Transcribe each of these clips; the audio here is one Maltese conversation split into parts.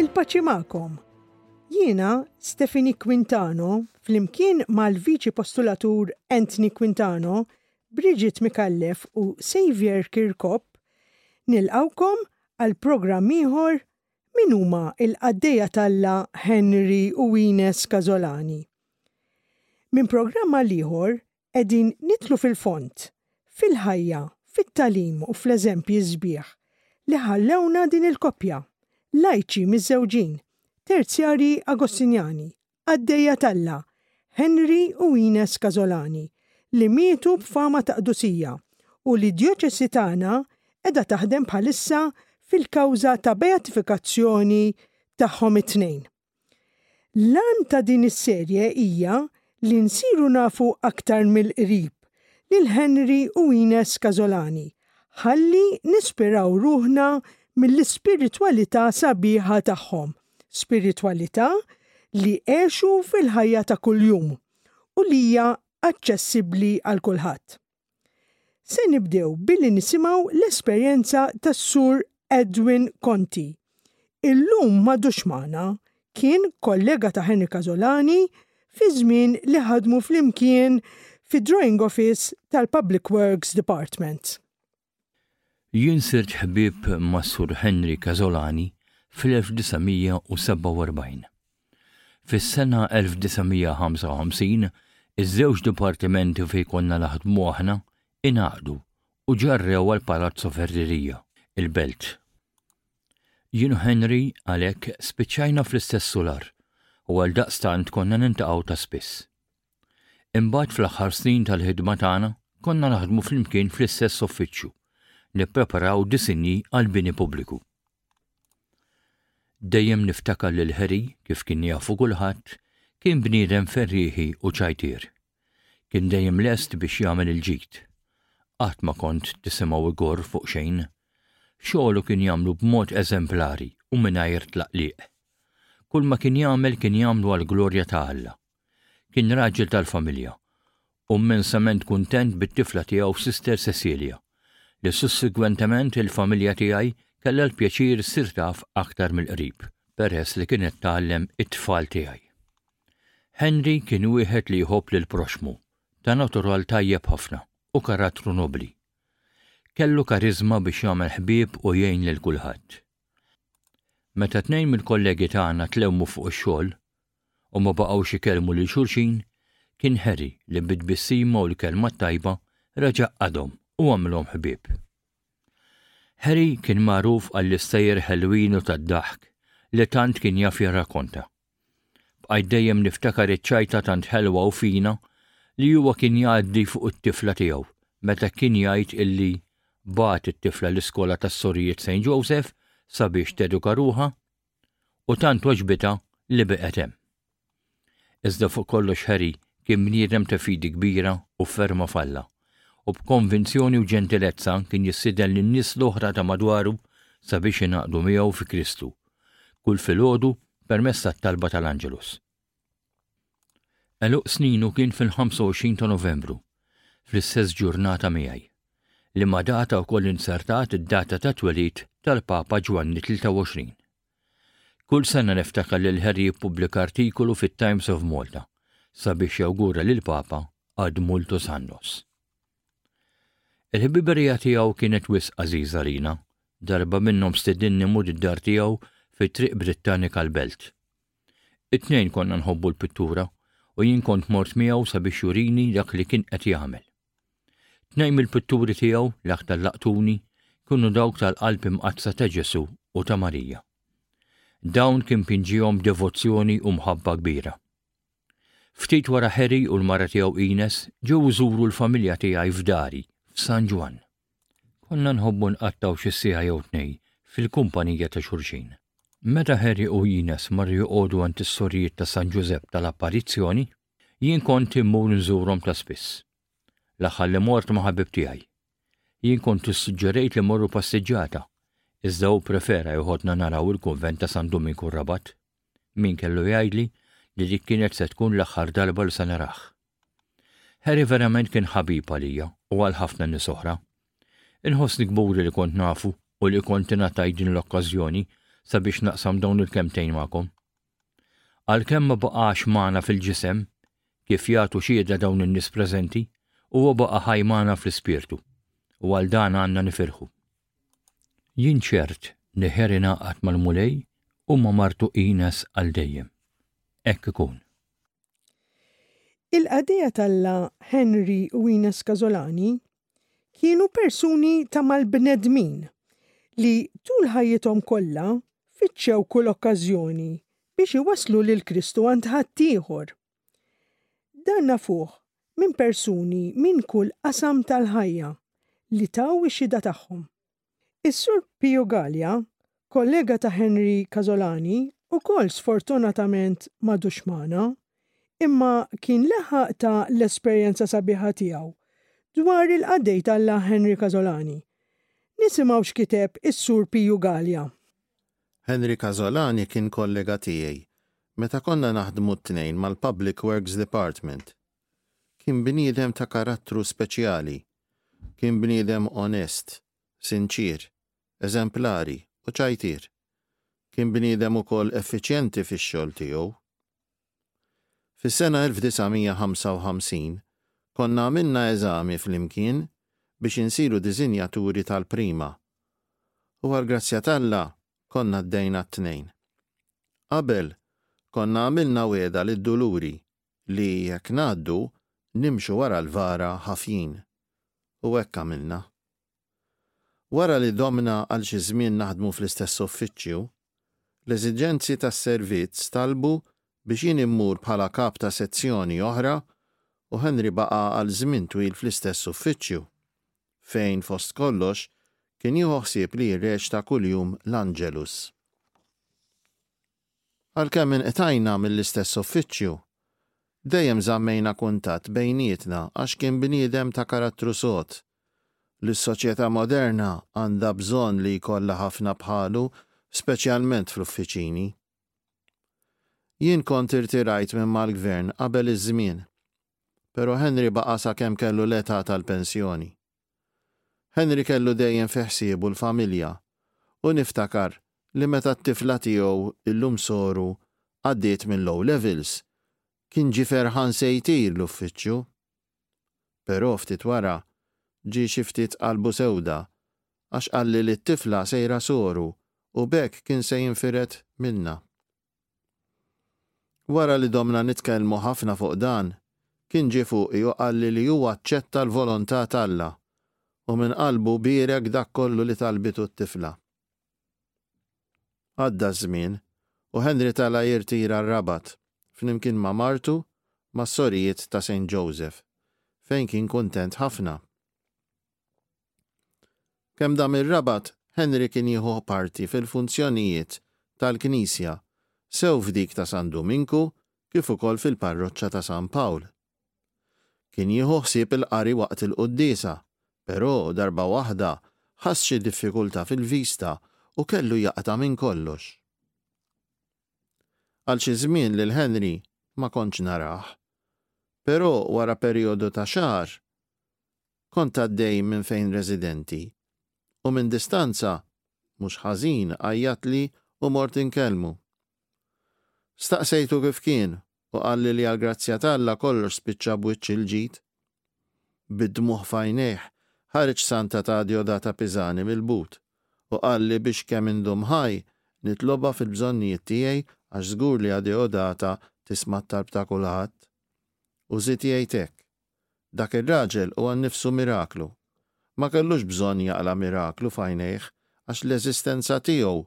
Il-paċi magħkom. Jiena Stefani Quintano, flimkien mal-Viċi Postulatur Anthony Quintano, Bridget Mikallef u Xavier Kirkop, nilqawkom għal programm ieħor Min huma l-qaddejja t'Alla Henry u Ines Casolani? Minn programm għal ieħor qegħdin nidħlu fil-fond, fil-ħajja, fit-tagħlim u fl-eżempji sbieħ li ħallewna din il-koppja, lajċi miżżewġin, terzjarji Agostinjani, qaddejja t'Alla, Henry u Ines Casolani, li mietu b'fama ta' qdusija, u li d-Djoċesi tagħna qiegħda taħdem bħalissa fil-kawża ta' beatifikazzjoni tagħhom it-tnejn. L-għan ta' din is-serje hija li nsiru nafu aktar mill-qrib lil Henry u Ines Casolani, ħalli nispiraw ruħna mill-ispiritwalità sabiħa tagħhom spiritwalità li għexu fil-ħajja ta' kuljum u li hija aċċessibbli għal kulħadd. Se nibdew billi nisimgħu l-esperjenza tas-Sur Edwin Conti. Illum m'għadux magħna, kien kollega ta' Henry Casolani fi żmien li ħadmu flimkien fid-Drawing Office tal-Public Works Department. Jien sirt ħbieb mas-Sur Henry Casolani fl-1947. Fis-sena 1955 iż-żewġ dipartimenti fejn konna naħdmu aħna ingħaqdu u ġarrew għall-Palazzo Ferreria, il-Belt. Jien u Henry, għalhekk, spiċċajna fl-istess sular u għaldaqstant konna niltaqgħu ta' spiss. Imbagħad fl-aħħar snin tal-ħidma tagħna konna naħdmu flimkien fl-istess uffiċċju, nippreparaw disinji għall-bini pubbliku. Dejjem niftakar lil Harry kif kien jafu kulħadd, kien bniedem ferrieħi u ċajtier. Kien dejjem lest biex jagħmel il-ġid. Qatt ma kont tisimgħu igor fuq xejn. Xogħlu kien jagħmlu b'mod eżemplari u mingħajr tlaqliq. Kull ma kien jagħmel kien jagħmlu għall-glorja ta' Alla Kien raġel tal-familja u mmensament kuntent bit-tifla tiegħu Sister Cecilia, li sussegwentement il-familja tiegħi kellha l-pjaċir ssir taf aktar mill-qrib, peress li kienet tgħallem it-tfal tiegħi. Henry kien wieħed li jħobb lill-proxxmu, ta' natural tajjeb ħafna u karattru nobbli. Kellu kariżma biex jagħmel ħbieb u jgħin lil kulħadd. Meta tnejn mill-kollegi tagħna tlewmu fuq ix-xogħol, u ma baqgħux ikellmu lil xulxin, kien Harry li bit-tbissima u l-kelma t-tajba reġa' qagħadhom u għamilhom ħbieb. Harry kien magħruf għall-istejjer ħelwin u tad-daħk li tant kien jaf jirrakkonta. Bqajt dejjem niftakar iċ-ċajta tant ħelwa u fina li huwa kien jgħaddi fuq it-tifla tiegħu meta kien jgħid illi bagħat it-tifla l-iskola tas-Sorijiet Saint Joseph sabiex teduka ruħha u tant għoġbitha li beqgħet hemm. Iżda fuq kollox Harry kien bniedem ta' fidi kbira u ferma f'Alla, u b'konvinzjoni u ġentilezza kien jistieden lin-nies l-oħra ta' madwaru sabiex ingħaqdu miegħu fi Kristu, kull filgħodu permezz tat-talba tal-Angelus. Eluq sninu kien fil-25 ta' Novembru, fl-istess ġurnata miegħi, li ma' data wkoll inzertat id-data ta' twelid tal-Papa Ġwanni 23. Kull sena niftakar li l-Ħerri jippubblika artikolu fit-Times of Malta sabiex jawgura lill-Papa ad multos annos. Il-ħbiberija tiegħu kienet wisq għażiża lina, darba minnhom stedinni mur id-dar tiegħu fi Triq Brittanika l-Belt. It-tnejn konna nħobbu l-pittura u jien kont mort miegħu sabiex jurini dak li kien qed jagħmel. Tnejn mill-pitturi tiegħu l-aktar laqtuni kienu dawk tal-qalb imqaddsa ta' Ġesu u ta' Marija. Dawn kien pinġihom b'devozzjoni u mħabba kbira. Ftit wara Harry u l-mara tiegħu Ines ġew iżuru l-familja tiegħi f'dari f'San Ġwann. Konna nħobbu nqattgħu xi siegħa jew tnej fil-kumpanija ta' xulxin. Meta Harry u Ines marru joqogħdu għand is-sorijiet ta' San Ġużepp tal-Apparizzjoni, jien kont immur nżurhom ta' spiss. L-aħħar li mort ma' ħabib tiegħi. Jien kont issuġġerejt li mmorru passiġġata, iżda hu pprefera joħodna naraw il-kunvent ta' San Duminku r-Rabat. Min kellu jgħidli li dik kienet se tkun l-aħħar darba li se narah. Harry verament kien ħabib għalija u għal ħafna nies oħra. Inħossni kburi li kont nafu u li kont ingħatajt din l-okkażjoni sabiex naqsam dawn il-kemtejn magħkom. Għalkemm ma baqax magħna fil-ġisem, kif jagħtu xieda dawn in-nies preżenti, huwa baqa' ħaj magħna fl-ispirtu u għal dan għandna nifirħu. Jien ċert li Harry ngħaqad mal-Mulej u ma' martu Ines għal dejjem. Hekk ikun. Il-qadija t'Alla Henry u Ines Casolani kienu persuni ta' mal-bnedmin li tul ħajjithom kollha fittxew kull okkażjoni biex iwasslu lil Kristu għand ħaddieħor. Dan nafuh minn persuni minn kull qasam tal-ħajja li taw ix-xhieda tagħhom. Is-Sur Pio Galea, kollega ta' Henry Casolani, ukoll sfortunatament m'għadux magħna, imma kien leħaq ta l-esperjenza sabiħa tiegħu dwar il-qaddej t'Alla Henry Casolani. Nisimgħu x'kiteb is-Sur Pio Galea. Henry Casolani kien kollega tiegħi meta konna naħdmu t-tnejn mal-Public Works Department. Kien bniedem ta' karattru speċjali Kien bniedem onest, sinċier, eżemplari u ċajtier. Kien bniedem ukoll effiċjenti fix-xogħol tiegħu. Fis-sena 1955 konna għamilna eżami flimkien biex insiru diżinjaturi tal-prima u għall-grazzja t'Alla konna għaddejna t-tnejn. Qabel konna għamilna wegħda lid-Duluri li jekk ngħaddu nimxu wara l-vara ħafjin. U hekk għamilna. Wara li domna għal xi żmien naħdmu fl-istess uffiċċju, l-eżiġenzi tas-servizz talbu biex jien immur bħala kap ta' sezzjoni oħra u Henry baqa' għal żmien twil fl-istess uffiċċju, fejn fost kollox kien jieħu ħsieb li jirreċta kuljum l-Angelus. Għalkemm inqtajna mill-istess uffiċċju, dejjem żammejna kuntatt bejnietna għax kien bniedem ta' karattru sod, li s-soċjetà moderna għandha bżonn li jkollha ħafna bħalu speċjalment fl-uffiċini. Jien kont irtirajt minn mal-Gvern qabel iż-żmien, pero' Henry baqa' sakemm kellu l-età tal-pensjoni. Henry kellu dejjem fi ħsiebu l-familja u niftakar li meta t-tifla tiegħu illum soru għaddiet mill-O Levels kien ġie ferħan se jtir l-uffiċċju. Però ftit wara ġie xi ftit qalbu sewda għax qalli li t-tifla sejra soru u b'hekk kien se jinfired minna. Wara li domna nitkellmu ħafna fuq dan, kien ġie fuqi u qalli li hu aċċetta l-volontà t'Alla u minn qalbu bierek dak kollu li talbitu t-tifla. Għadda ż-żmien u Henry tala' jirtira r-Rabat flimkien ma' martu mas-Sorijiet ta' Saint Joseph, fejn kien kuntent ħafna. Kemm dam ir-rabat, Henry kien jieħu parti fil-funzjonijiet tal-knisja sew f'dik ta' San Duminku kif ukoll fil-parroċċa ta' San Pawl. Kien jieħu ħsieb il-qari waqt il-quddiesa, però darba waħda ħass xi diffikultà fil-vista u kellu jaqta' minn kollox. Għal xi żmien lil Henry ma kontx narah, però wara perijodu ta' xahar, kont għaddej minn fejn residenti u minn distanza mhux ħażin għajjatli u mort inkellmu. Staqsejtu kif kien u qalli li għall-grazzja t'Alla kollox spiċċa b'wiċċ il-ġid. Bid-dmugħ f'għajnejh ħareġ Santa ta' Diodata Pisani mill-but u qalli biex kemm indum ħaj nitlobha fil-bżonnijiet tiegħi għax żgur li Adeodata tisma' t-talb ta' kulħadd. U żied jgħid hekk. Dak ir-raġel huwa nnifsu miraklu. Ma kellux bżonn jaqla' miraklu f'għajnejh għax l-eżistenza tiegħu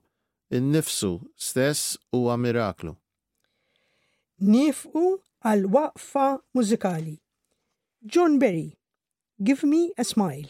nnifsu stess huwa miraklu. Niefqu għal waqfa mużikali. John Berry, Give me a smile.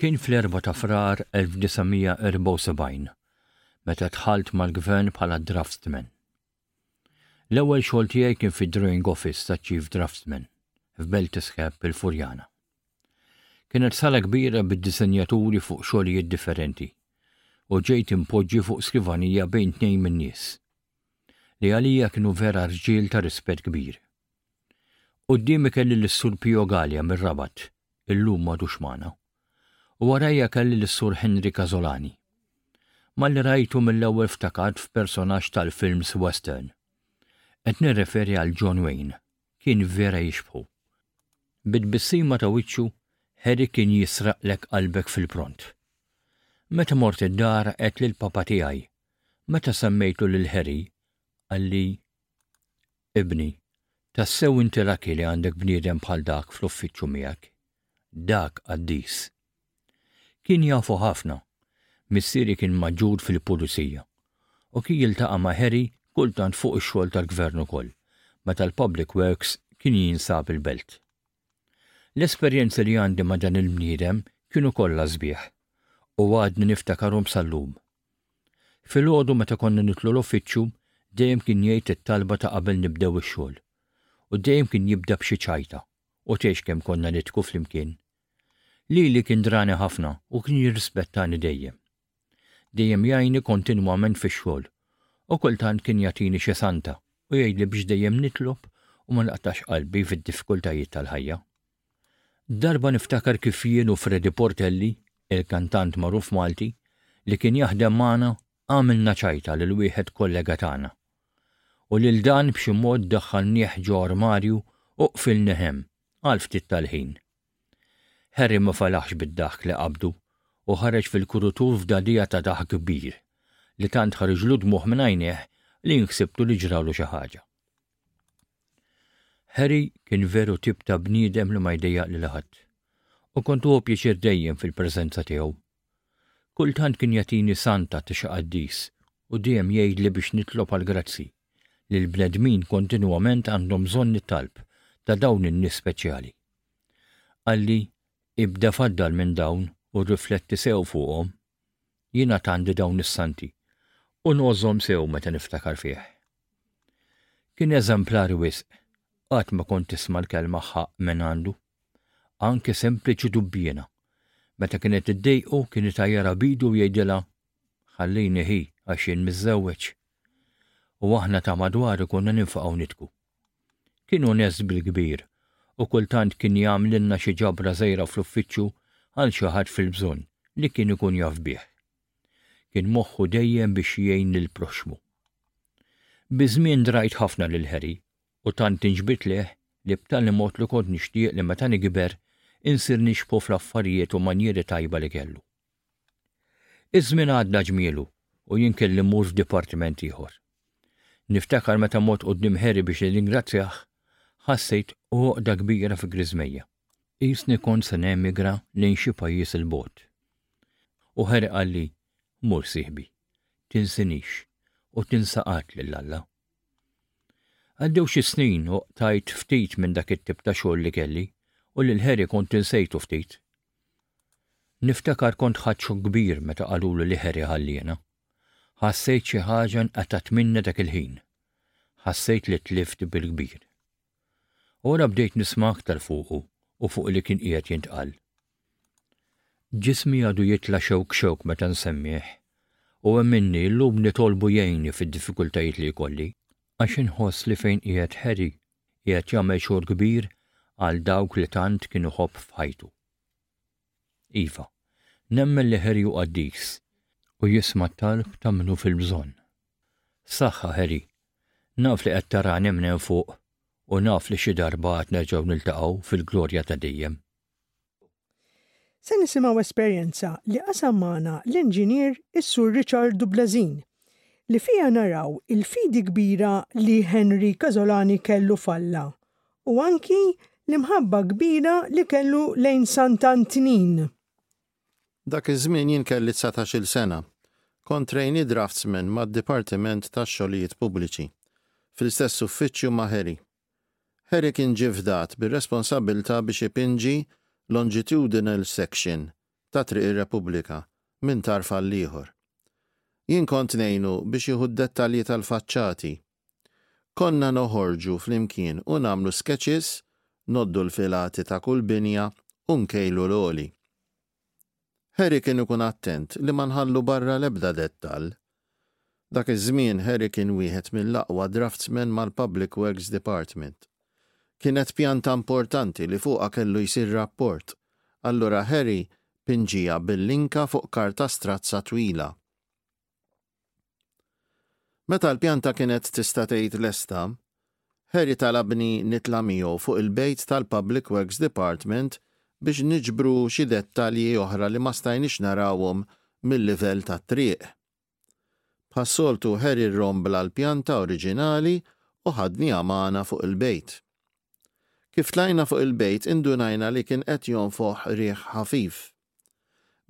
Kien fl-Erbgħa ta' Frar 1974 meta dħalt mal-Gvern bħala draftsman. L-ewwel xogħol tiegħi kien fid-drawing office taċ-Chief Draftsman f'Beltiscap il-Furjana. Kienet sala kbira bid-disenjaturi fuq xogħlijiet differenti u ġejt impoġġi fuq skrivanija bejn tnejn min-nies li għalija kienu vera rġiel ta' rispett kbir. Quddiemi kelli lis-Sur Pio Galea mir-Rabat, illum m'għadux magħna, u warajja kelli lis-Sur Henry Casolani. Malli rajtu mill-ewwel ftakart f'personaġġ tal-films western. Qed nirreferi għal John Wayne, kien vera jixbħu. Bit-tbissima ta' wiċċu, Harry kien jisraqlek qalbek fil-pront. Meta mort id-dar għedt lil papa tiegħi, meta semmejtlu lil Harry, qalli, Ibni, tassew inti lucky li għandek bniedem bħal dak fl-uffiċċju miegħek. Dak qaddis. Kien jafu ħafna. Missieri kien maġġur fil-Pulizija. U kien jiltaqa' ma' Harry kultant fuq ix-xogħol tal-Gvern ukoll, meta l-Public Works kien jinsab il-Belt. L-esperjenzi li għandi ma' dan il-bniedem kienu kollha sbieħ. U għadni niftakarhom sal-lum. Filgħodu meta konna nidħlu l-uffiċċju dejjem kien jgħid it-talba ta' qabel nibdew ix-xogħol u dejjem kien jibda b'xi ċajta u tgħix kemm konna nidhku flimkien. Lili kien drani ħafna u kien jirrispettani dejjem. Dejjem jgħinni kontinwament fix-xogħol u kultant kien jagħtini xi santa u jgħidli biex dejjem nitlob u ma naqtax qalbi fid-diffikultajiet tal-ħajja. Darba niftakar kif jien u Freddie Portelli, il-kantant magħruf Malti, li kien jaħdem magħna għamilna ċajta lil wieħed kollega tagħna. U lil dan b'xi mod daħħalnieh ġo armarju u qfilnieh hemm għal ftit tal-ħin. Harry ma falaħx bid-daħk li qabdu u ħareġ fil-kurutur f'dagħdigħa ta' daħk kbir li tant ħariġlu dmugħ minn għajnejh li jien ħsibtu li ġralu xi ħaġa. Harry kien veru tip ta' bniedem li ma jdejjaq lil ħadd. U kont huwa pjaċir dejjem fil-preżenza tiegħu. Kultant kien jagħtini santa ta' xi qaddis u dejjem jgħidli biex nitlob għal grazzi li l-bnedmin kontinwament għandhom bżonn it-talb ta' dawn in-nies speċjali. Qalli, Ibda faddal minn dawn u rrifletti sew fuqhom. Jien għad għandi dawn is-santi u ngħożhom sew meta niftakar fih. Kien eżemplari wisq, qatt ma kont tisma' l-kelma ħaqq minn għandu. Anke sempliċi dubbiena. Meta kienet iddejqu kien itajjarha b'idu u jgħidilha ħallini hi għax jien miżżewweġ. U aħna ta' madwar ikunna ninfaqgħu nitku. Kien onest bil-kbir u kultant kien jagħmlilna xi ġabra żgħira fl-uffiċċju għal xi ħadd fil-bżonn li kien ikun jaf bih. Kien moħħu dejjem biex jgħin lill-proxxmu. Biż-żmien drajt ħafna lil Harry u tant inġbidt lejh li b'tali mod li kont nixtieq li meta nikber insir nixbħu fl-affarijiet u manjieri tajba li kellu. Iż-żmien għadda ġmielu u jien kelli mmur f'dipartiment ieħor. Niftakar meta mort quddiem Harry biex nirringrazzjah, ħassejt għoqda kbira fi griżmejja. Qisni kont se nemigra lejn xi pajjiż 'il bogħod. U Harry qalli, Mur sieħbi, tinsinix u tinsa qatt lil Alla. Għaddew xi snin u qtajt ftit minn dak it-tip ta' xogħol li kelli u lil Harry kont insejtu ftit. Niftakar kont ħadt xokk kbir meta qaluli li Harry ħalliena. Ħassejt xi ħaġa nqatgħet minna dak il-ħin. Ħassejt li tlift bil-kbir. Ora bdejt nisma' aktar fuqu u fuq li kien qiegħed jintqal. Ġismi għadu jitla' xewk xewk meta nsemmih u hemm minni llum nitolbu jgħinni fid-diffikultajiet li jkolli għax inħoss li fejn qiegħed Harry qiegħed jagħmel xogħol kbir għal dawk li tant kien iħobb f'ħajtu. Iva, nemmen li Harry hu qaddis u jisma' t-talb ta' min hu fil-bżonn. Saħħa, Harry. Naf li qed tarani minn hemm fuq u naf li xi darba għad nerġgħu niltaqgħu fil-glorja ta' dejjem. Se nisimgħu esperjenza li qasam magħna l-Enġinier is-Sur Richard Dublazin, li fiha naraw il-fidi kbira li Henry Casolani kellu f'Alla u anki l-imħabba kbira li kellu lejn Sant'Antnin. Dak iż-żmien jien kelli dsatax-il sena. Kont trainee draftsman mad-Dipartiment tax-Xogħlijiet Pubbliċi, fl-istess uffiċċju ma' Harry. Harry kien ġie fdat bir-responsabbiltà biex ipinġi longitudinal section ta' Triq ir-Repubblika minn tarf għall-ieħor. Jien kont ngħinu biex jieħu d-dettalji tal-faċċati. Konna noħorġu flimkien u nagħmlu sketches, ngħoddu l-filati ta' kull binja u nkejlu l-għoli. Harry kien ikun attent li ma nħallu barra l-ebda dettall. Dak iż-żmien Harry kien wieħed mill-aqwa draftsmen mal-Public Works Department. Kienet pjanta importanti li fuqha kellu jsir rapport, allura Harry pinġieha bil-linka fuq karta strazza twila. Meta l-pjanta kienet tista' tgħid lesta, Harry talabni nitla' miegħu fuq il-bejt tal-Public Works Department biex niġbru xi dettalji oħra li ma stajniex narawhom mil-livell tat-triq. Bħas-soltu Harry rrombla l-pjanta oriġinali u ħadniha magħna fuq il-bejt. Kif tlajna fuq il-bejt indunajna li kien qed jonfoħ riħ ħafif.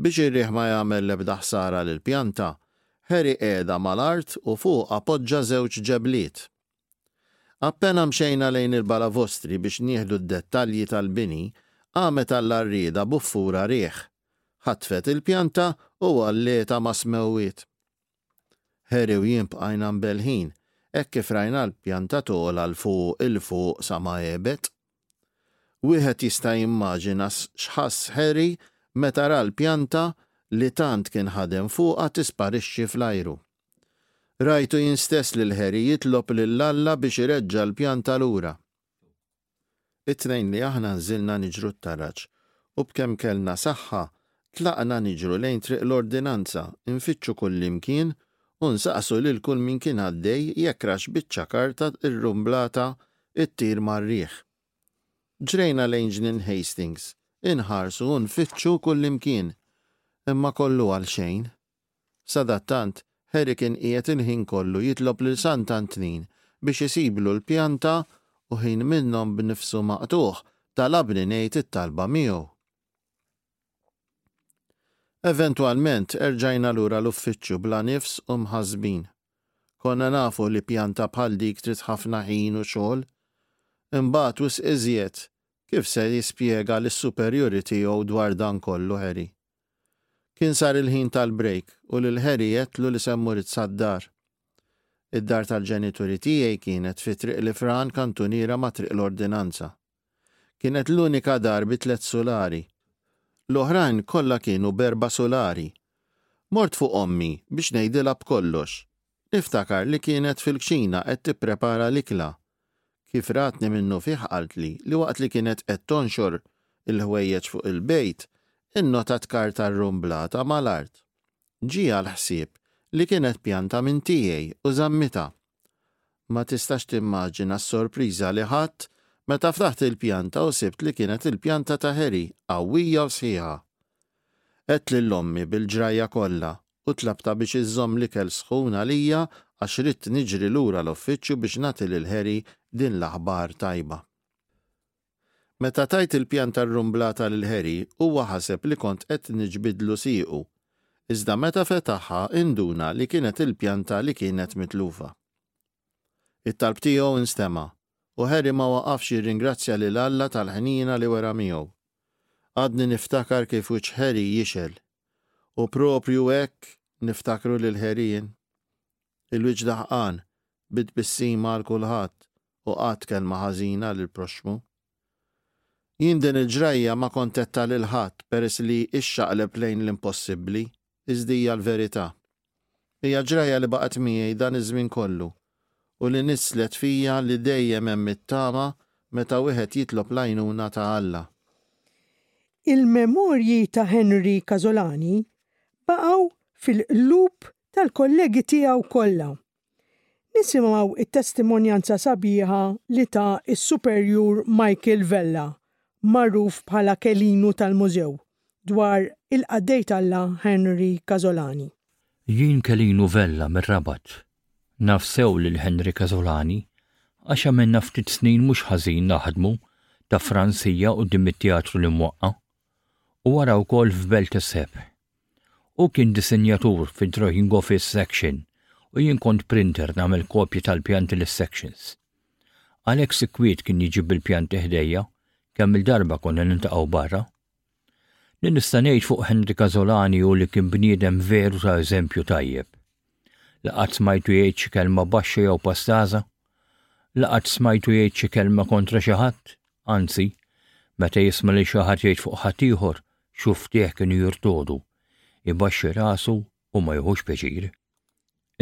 Biex ir-riħ ma jagħmel l-ebda ħsara lill-pjanta, Harry qiegħedha mal-art u fuqha poġġa żewġ ġebliet. Appena mxejna lejn il-Balavostri biex nieħdu d-dettalji tal-bini, qamet għall-għarrieda buffura riħ. Ħatfet il-pjanta u għollietha mas-smewwiet. Harry u jien bqajna mbelħin hekk kif rajna l-pjanta togħla 'l fuq 'il fuq sa ma għebet. Wieħed jista' jimmaġina x'ħass Harry meta ra l-pjanta li tant kien ħadem fuqha tisparixxi fl-ajru. Rajtu jien stess lil Harry jitlob lil Alla biex ireġġa' l-pjanta lura. It-Tnejn li aħna nżilna niġru t-taraġ u b'kemm kellna saħħa tlaqna niġru lejn Triq l-Ordinanza nfittxu kullimkien u nsaqsu lil kull min kien għaddej jekk rax biċċa karta rrumblata ttir mar-riħ. Ġrejna lejn Ġnien Hastings inħarsu u nfittxu kullimkien imma kollu għalxejn. Sadattant, Harry kien qiegħed il-ħin kollu jitlob lil Sant' Antnin biex isiblu l-pjanta u ħin minnhom b'nifsu maqtugħ talabni ngħid it-talba miegħu. Eventwalment erġajna lura l-uffiċċju bla nifs u mħassbin. Konna nafu li pjanta bħal dik trid ħafna ħin u xogħol. Imbagħad wisq iżjed, kif se jispjega lis-superjuri tiegħu dwar dan kollu Harry? Kien sar il-ħin tal-break u lil Harry għedtlu li se mmur sad-dar. Id-dar tal-ġenituri tiegħi kienet fi Triq l-Ifran kantuniera ma' Triq l-Ordinanza. Kienet l-unika dar bi tliet sulari. L-oħrajn kollha kienu b'erba' sulari. Mort fuq ommi biex ngħidilha b'kollox. Niftakar li kienet fil-kċina qed tipprepara l-ikla kif ratni minnufih qaltli li waqt li kienet qed tonxor il-ħwejjeġ fuq il-bejt, innotat karta rrumblata mal-art. Ġieha l-ħsieb li kienet pjanta minn tiegħi u żammitha. Ma tistax timmaġina s-sorpriża li ħadt meta ftaħt il-pjanta u sibt li kienet il-pjanta ta' Harry, qawwija u sħiħa. Għedt lil ommi bil-ġrajja kollha u tlabtha biex iżżomm l-ikel sħun għalija għax ridt niġri lura l-uffiċċju biex nagħti lil Harry din l-aħbar tajba. Meta tajt il-pjan tar-rumblata lil Harry, huwa ħaseb li kont qed niġbidlu siequ, iżda meta fetaħha induna li kienet il-pjanta li kienet mitlufa. It-talb tiegħu nstema', u Harry ma waqafx jirringrazzja lil Alla tal-ħniena li wera miegħu. Għadni niftakar kif wiċċ Harry jixgħel u proprju hekk niftakru lil Herien. Il-wiċċ daħqan, bi tbissima għal kulħadd u qatt kelma ħażina lill-proxxmu. Jien din il-ġrajja ma kontetta lil ħadd peress li ixxaqleb lejn l-impossibbli, iżda hija l-verità. Hija ġrajja li baqgħet miegħi dan iż-żmien kollu u li nisslet fija li dejjem hemm it-tama meta wieħed jitlob l-għajnuna ta' Alla. Il-memorji ta' Henry Casolani baqgħu fil-qlub tal-kollegi tiegħu kollha Nisimgħu t-testimonjanza sabiħa li ta s-Superjur Michael Vella, magħruf bħala Kelinu tal-Mużew, dwar il-qaddej t'Alla Henry Casolani. Jien Kelinu Vella mir-Rabat. Naf sew lil Henry Casolani għax għamilna ftit snin mhux ħażin naħdmu ta' franżija quddiem it-Teatru l-Imwaqqa'. u wara wkoll f'Belteseb. Hu kien disinjatur fid-drawing office section u jien kont printer nagħmel kopji tal-pjanti lis-sections. Għalhekk sikwit kien jiġi bil-pjanti ħdejja, kemm il-darba konna niltaqgħu barra. Li nista' ngħid fuq Henry Casolani hu li kien bniedem veru ta' eżempju tajjeb. li qatt smajtu jgħid xi kelma baxxa jew pastaża, li qatt smajtu jgħid xi kelma kontra xi ħadd, anzi, meta jisma' lil xi ħadd jgħid fuq ħadd ieħor, xuf ftih kienu jirtodu, ibaxxi rasu u ma jieħux pjaċir.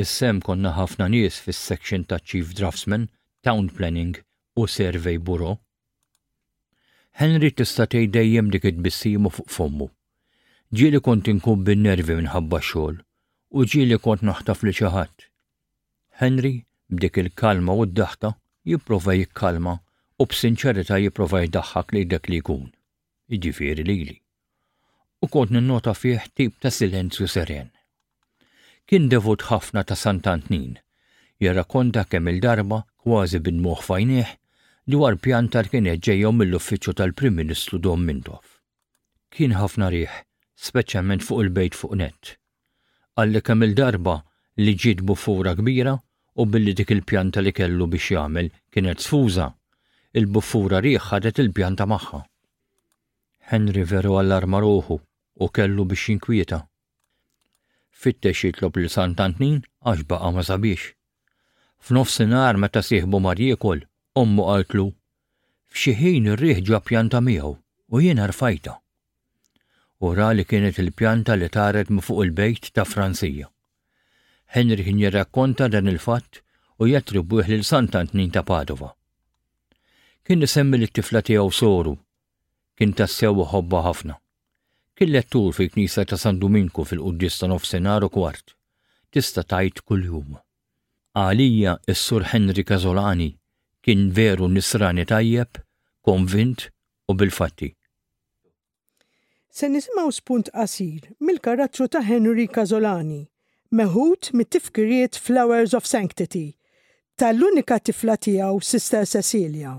Is-sehem konna ħafna nies fis-section ta' Chief Draftsman, Town Planning u Survey Bureau. Henry tista' tgħid dejjem dik it-tbissima fuq fommu. Ġieli kont inkub bin-nervi minħabba x-xogħol u ġieli kont naħtaf li xi ħadd. Henry, b'dik il-kalma u d-daħka, jipprova jikkalma u b'sinċerità jipprova jdaħħak li jdek li jkun. jiġifieri lili, u kont ninnota fih tip ta' silenzju seren. Kien devot ħafna ta' Sant'Antnin, jirrakkonta kemm il-darba, kważi bid-dmugħ f'għajnejh, dwar pjanta li kienet ġejja mill-uffiċċju tal-Prim Ministru Dom Mintoff. Kien ħafna riħ, speċjalment fuq il-bejt fuq nett, Qalli kemm-il darba li ġiet buffura kbira u billi dik il-pjanta li kellu biex jagħmel kienet sfuża, il-buffura riħ ħadet il-pjanta magħha. Henry veru allarma ruħu u kellu biex jinkwieta. Fittex jitlob lil Sant'Antnin għax baqa' ma sabiex. F'nofsinhar meta sieħbu mar jiekol, ommu qaltlu, F'xi ħin ir-riħ ġab pjanta miegħu u jiena rfajtha. U ra li kienet il-pjanta li taret minn fuq il-bejt ta' Franzija. Henry kien jirrakkonta dan il-fatt u jattribwih lil Sant'Antnin ta' Padova. Kien isemmi lit-tifla tiegħu Soru. Kien tassew iħobbha ħafna. Kien lettur fil-Knisja ta' San Duminku fil-quddies ta' nofsinhar u kwart. Tista' tgħid kuljum. Għalija s-Sur Henry Casolani kien veru Nisrani tajjeb, konvint u bil-fatti. Se nisimgħu spunt qasir mill-karattru ta' Henry Casolani, meħud mit-tifkiriet Flowers of Sanctity tal-unika tifla tiegħu Sister Cecilia.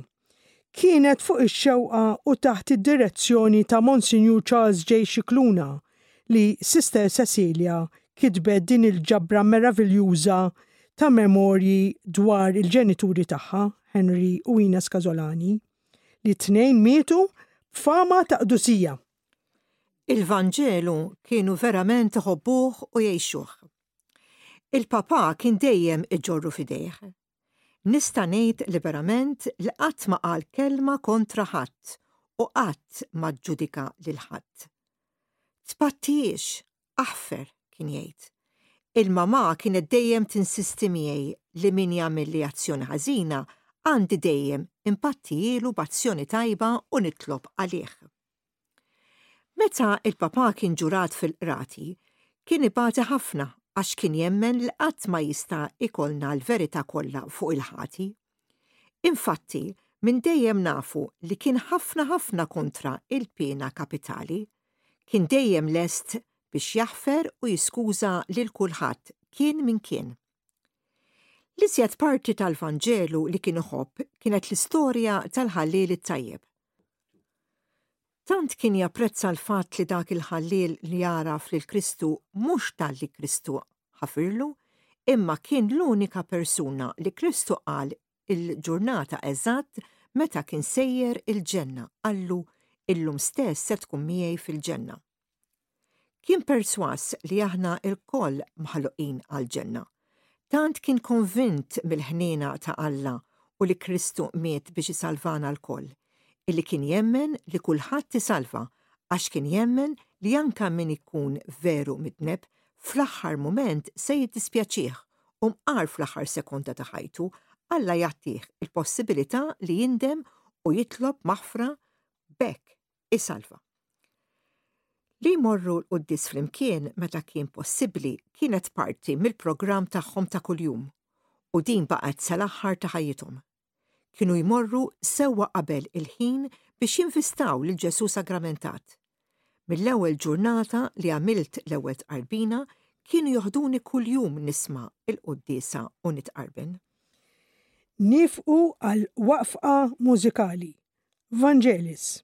kienet fuq ix-xewqa u taħt id-direzzjoni ta' Monsinjur Charles J. Scicluna li Sister Cecilia kitbet din il-ġabra meraviljuża ta' memorji dwar il-ġenituri tagħha, Henry u Ina Scazolani, li t-tnejn mietu b'fama ta' qdusija. Il-Vanġelu kienu verament iħobbuh u jgħixuh. Il-Papa kien dejjem iġorru f'idejh. Nista' ngħid li verament li qatt ma qal kelma kontra ħadd u qatt ma ġġudika lil ħadd. Tpattiex, aħfer, kien jgħid. Il-mamà kienet dejjem tinsisti miegħi li min jagħmilli azzjoni ħażina għandi dejjem inpattijielu b'azzjoni tajba u nitlob għalih. Meta il-papà kien ġurat fil-qrati, kien ibati ħafna għax kien jemmen li qatt ma jista' jkollna l-verità kollha fuq il-ħati. Infatti, minn dejjem nafu li kien ħafna ħafna kontra il-piena kapitali. Kien dejjem lest biex jaħfer u jiskuża lil kulħadd kien min kien. L-iżjed parti tal-Vanġelu li kien iħobb kienet l-istorja tal-ħalliel it-tajjeb. Tant kien japprezza l-fatt li dak il-ħalliel li jaraf lil Kristu mhux talli Kristu ħafirlu, imma kien l-unika persuna li Kristu qal il-ġurnata eżatt meta kien sejjer il-ġenna, qallu, illum stess se tkun miegħi fil-ġenna. Kien perswas li aħna il-koll mħalluqin għal-ġenna. Tant kien konvint mill-ħniena ta' Alla u li Kristu miet biex isalvana l-koll, illi kien jemmen li kulħadd isalva għax kien jemmen li anka min ikun veru midneb fl-aħħar mument se jiddispjaċih u mqar fl-aħħar sekonda ta' ħajtu, Alla jagħtih il-possibilità li jindem u jitlob maħfra b'hekk isalva. Li jmorru l-quddies flimkien meta kien possibbli kienet parti mill-programm tagħhom ta' kuljum u din baqgħet sal-aħħar ta' ħajjithom. Kienu jmorru sewwa qabel il-ħin biex jinvistaw lil Ġesù sagramentat. Mill-ewwel ġurnata li għamilt l-ewwel tqarbina kienu joħduni kuljum nisma' il-quddiesa u nitqarben. Niefqu għal waqfqa mużikali. Vangelis.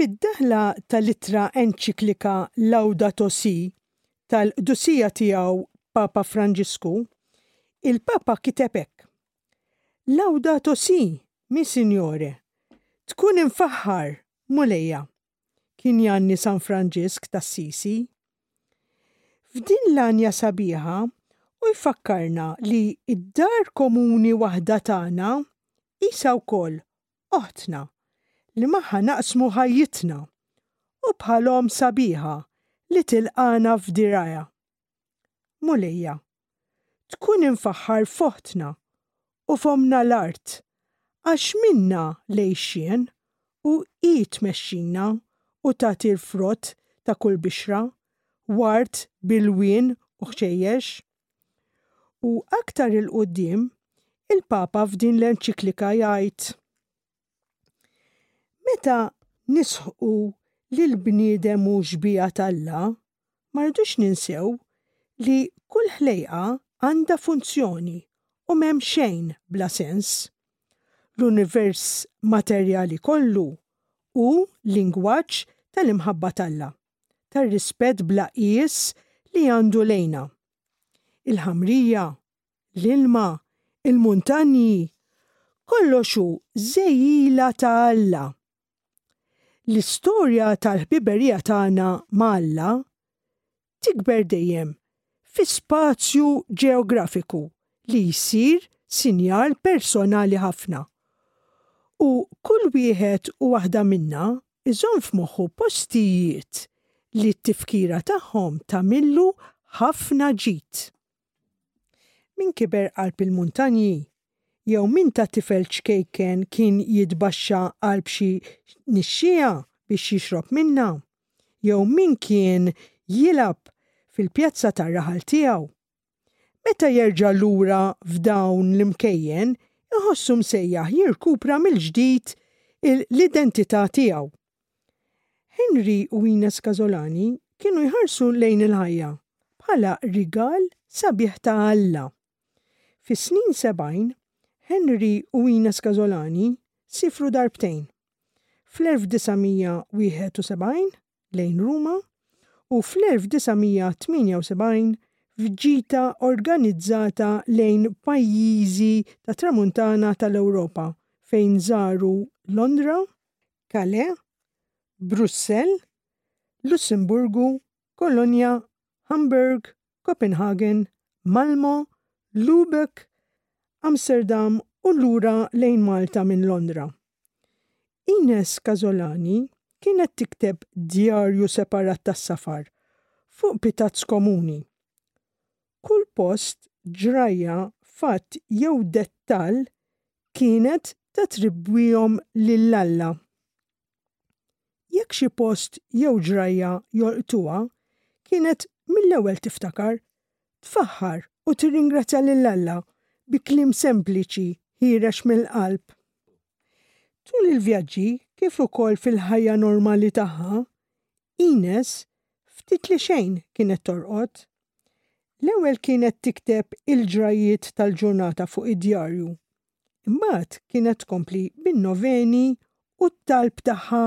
Fid-daħla tal-ittra enċiklika Laudato Si tal-Qdusija Tiegħu Papa Franġisku, il-Papa kiteb hekk: Laudato Si, mi Signore, tkun imfaħħar, Mulejja. kien janni San Franġisk t'Assisi. F'din l-għanja sabiħa hu jfakkarna li d-dar komuni waħda tagħna qisha wkoll oħtna li magħha naqsmu ħajjitna u bħal omm sabiħa li tilqagħna f'dirgħajha. Mulejja, tkun imfaħħar f'oħtna u f'ommna l-art, għax minnha l-għixien u hi tmexxina u tagħti l-frott ta' kull bixra, ward, bilwien u ħxejjex. U aktar 'il quddiem, il-Papa f'din l-enċiklika jgħid, Meta nisħu li l-bniedem hu xbija t'Alla, ma rridux ninsew li kull ħlejqa għandha funzjoni u m'hemm xejn bla sens. L-univers materjali kollu hu lingwaġġ tal-imħabba t'Alla, tar-rispett bla qies li għandu lejna. Il-ħamrija l-ilma, il-muntanji, kollox hu żejjila ta' Alla. L-istorja tal-ħbiberija tagħna ma' Alla tikber dejjem fi spazju ġeografiku li jsir sinjal personali ħafna. U kull wieħed u waħda minna jżomm f'moħħu postijiet li t-tifkira tagħhom tagħmillu ħafna ġid. Min kiber qalb il-muntanji? Jew min ta' tifel ċkejken kien jitbaxxa qalb xi nixxiegħa biex jixrob minnha? Jew min kien jilgħab fil-pjazza tar-raħal tiegħu? Meta jerġa' lura f'dawn l-imkejjen, iħossu msejjaħ jirkupra mill-ġdid l-identità tiegħu. Henry u Ines Casolani kienu jħarsu lejn il-ħajja bħala rigal sabiħ ta' Alla. Fis-snin sebgħin, Henry u Ines Casolani siefru darbtejn, fl-1971 lejn Ruma u fl-1978 f'ġita organizzata lejn pajjiżi tat-Tramuntana tal-Ewropa fejn żaru Londra, Calais, Brussell, Lussemburgu, Cologne, Hamburg, Copenhagen, Malmo, Lübeck, Amsterdam u lura lejn Malta minn Londra. Ines Casolani kienet tikteb djarju separat tas-safar, fuq pitazz komuni. kull post, ġrajja, fatt jew dettall kienet tattribwihom lil Alla. Jekk xi post jew ġrajja jolqtuha, kienet mill-ewwel tiftakar, tfaħħar u tirringrazzja lil Alla bi kliem sempliċi ħiereġ mill-qalb. Tul il-vjaġġi kif ukoll fil-ħajja normali tagħha, Ines ftit li xejn kienet torqod. L-ewwel kienet tikteb il-ġrajjiet tal-ġurnata fuq id-djarju. Imbagħad kienet tkompli bin-noveni u t-talb tagħha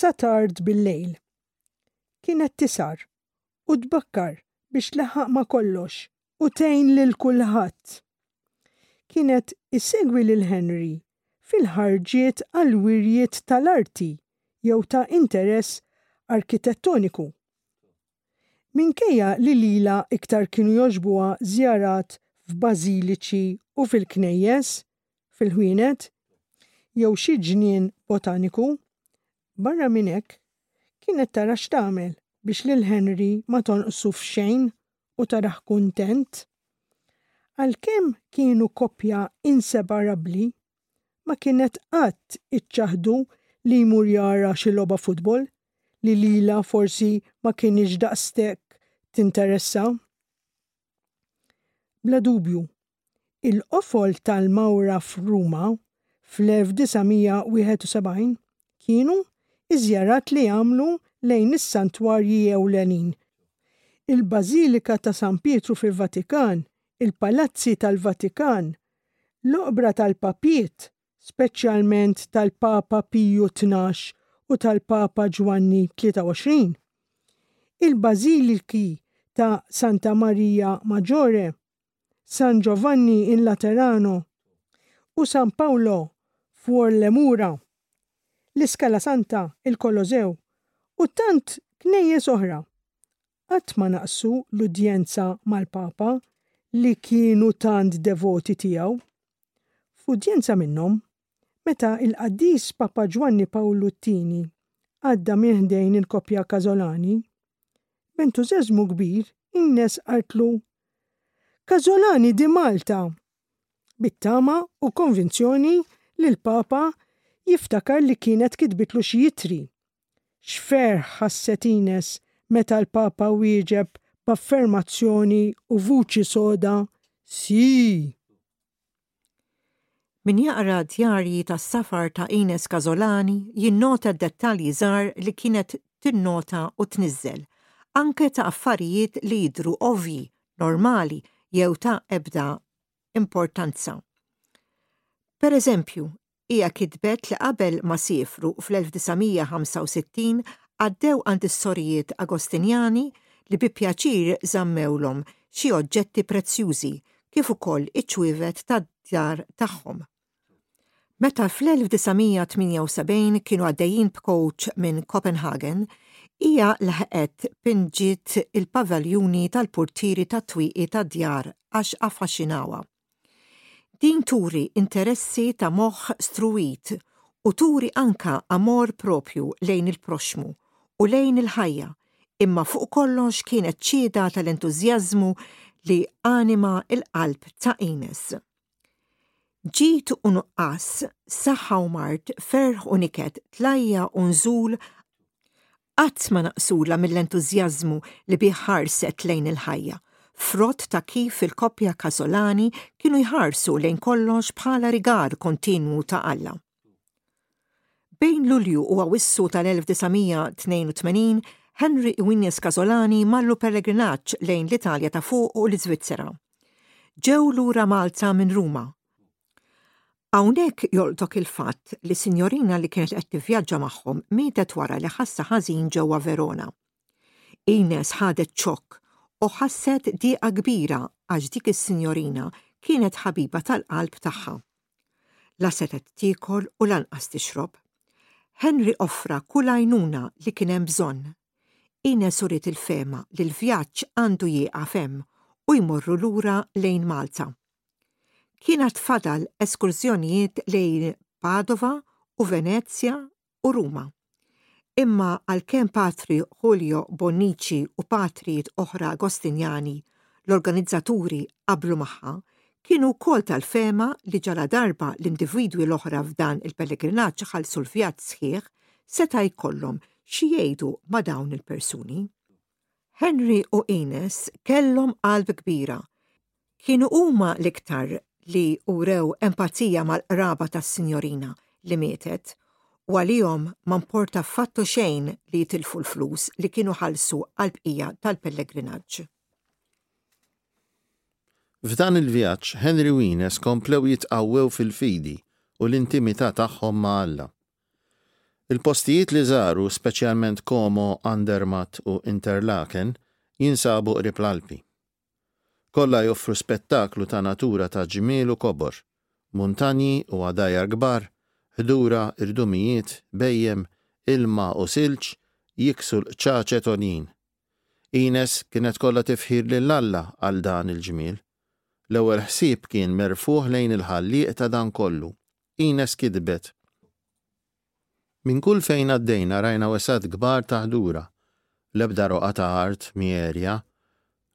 sa tard bil-lejl. Kienet tisgħar u tbakkar biex tlaħħaq ma' kollox u tgħin lil kulħadd. Kienet issegwi lil Henry fil-ħarġiet għal wirjiet tal-arti jew ta' interess arkitettoniku. Minkejja li lilha iktar kienu jogħġbuha żjarat f'bażiliċi u fil-knejjes, fil-ħwienet, jew xi ġnien botaniku, barra minn hekk, kienet tara x'tagħmel biex lil Henry ma tonqsu f'xejn u tarah kuntent. Għalkemm kienu koppja inseparabbli, ma kienet qatt iċċaħdu li jmur jara xi logħba futbol li lilha forsi ma kinitx daqsthekk tinteressa. Bla dubju, il-qofol tal-mawra f'Ruma fl-1971 kienu ż-żjarat li għamlu lejn is-santwarji ewlenin, il-Bażilika ta' San Pietru fil-Vatikan, il-Palazzi tal-Vatikan, L-oqbra tal-papiet, speċjalment tal-Papa Piju Tnax u tal-Papa Ġwanni 23, il-bażiliki ta' Santa Maria Maggiore, San Giovanni in Laterano u San Paolo fuor le mura, l-Iskala Santa, il-Kolosew u tant knejjes oħra, qatt ma naqqsu l-udjenza mal-Papa li kienu tant devoti tiegħu. F'udjenza minnhom, meta l-Qaddis Papa Ġwanni Pawlu t-Tieni għadda minn ħdejn il-koppja Casolani, b'entużjażmu kbir Ines qaltlu, Casolani di Malta! bit-tama u konvinzjoni li l-Papa jiftakar li kienet kitbitlu xi ittri X'ferħ ħasset Ines meta l-Papa wieġeb b'affermazzjoni u vuċi soda, Sii! Min jaqra d-djarji tas-safar ta' Ines Casolani jinnota d-dettalji żgħar li kienet tinnota u tniżżel, anke ta' affarijiet li jidhru ovvji, normali jew ta' ebda importanza. Pereżempju, Hija kitbet li qabel ma siefru fl-1965 għaddew għand is-sorijiet Agostinjani li bi pjaċir żammewlhom xi oġġetti prezzjużi kif ukoll iċ-ċwievet tad-djar tagħhom. Meta fl-1978 kienu għaddejjin b'kowċ minn Copenhagen, hija laħqet pinġiet il-pavaljuni tal-purtieri tat-twieqi tad-djar għax affaxxinawha. Din turi interessi ta' moħħ struwit u turi anka amor proprju lejn il-proxxmu u lejn il-ħajja, imma fuq kollox kienet ċhieda tal-entużjażmu li anima l-qalb ta' Ines. Ġid u nuqqas, saħħa u mard, ferħ u niket, tlajja u nżul, qatt ma naqsulha mill-entużjażmu li bih ħarset lejn il-ħajja, frott ta' kif il-koppja Casolani kienu jħarsu lejn kollox bħala rigal kontinwu ta' Alla. Bejn Lulju u Awwissu tal-1982, Henry Iwinjes Casolani marlu pellegrinaġġ lejn l-Italja ta' Fuq u l-Iżvizzera. Ġew lura Malta minn Ruma. Hawnhekk jolqtok il-fatt li sinjorina li kienet qed tivvjaġġa magħhom mietet wara li ħassa ħażin ġewwa Verona. Ines ħadet xokk u ħasset dieqa kbira għax dik is-sinjorina kienet ħabiba tal-qalb tagħha. La setgħet tiekol u lanqas tixrob. Henry offra kull għajnuna li kien hemm bżonn. Ines uriet il-fehma li l-vjaġġ għandu jieqaf hemm u jmorru lura lejn Malta. Kien għad fadal eskursjonijiet lejn Padova u Venezja u Ruma. Imma għalkemm Patri Julio Bonnici u patrijiet oħra Agostinjani, l-organizzaturi qablu magħha, kienu wkoll tal-fehma li ġaladarba l-individwi l-oħra f'dan il-pellegrinaġġ ħallsu l-vjaġġ sħiħ, seta' jkollhom xi jgħidu ma' dawn il-persuni. Henry u Ines kellhom qalb kbira. Kienu huma l-iktar li wrew empatija mal-qraba tas-sinjorina li mietet u għalihom ma mporta affattu xejn li jitilfu l-flus li kienu ħallsu għall-bqija tal-pellegrinaġġ. F'dan il-vjaġġ, Henry u Ines komplew jitqawwew fil-fidi u l-intimità tagħhom ma' Alla. Il-postijiet li żaru, speċjalment Como, Andermatt u Interlaken, jinsabu qrib l-Alpi. Kollha joffru spettaklu ta' natura ta' ġmiel u kobor, muntanji u għadajjar kbar, ħdura, irdumijiet, bhejjem, ilma u silġ jiksu l-qċaċet għoljin. Ines kienet kollha tifħir lil Alla għal dan il-ġmiel. L-ewwel ħsieb kien merfugħ lejn il-Ħallieq ta' dan kollu. Ines kitbet, Minn kull fejn għaddejna rajna wesgħat kbar ta' ħdura. L-ebda roqgħa ta' art mhi għerja.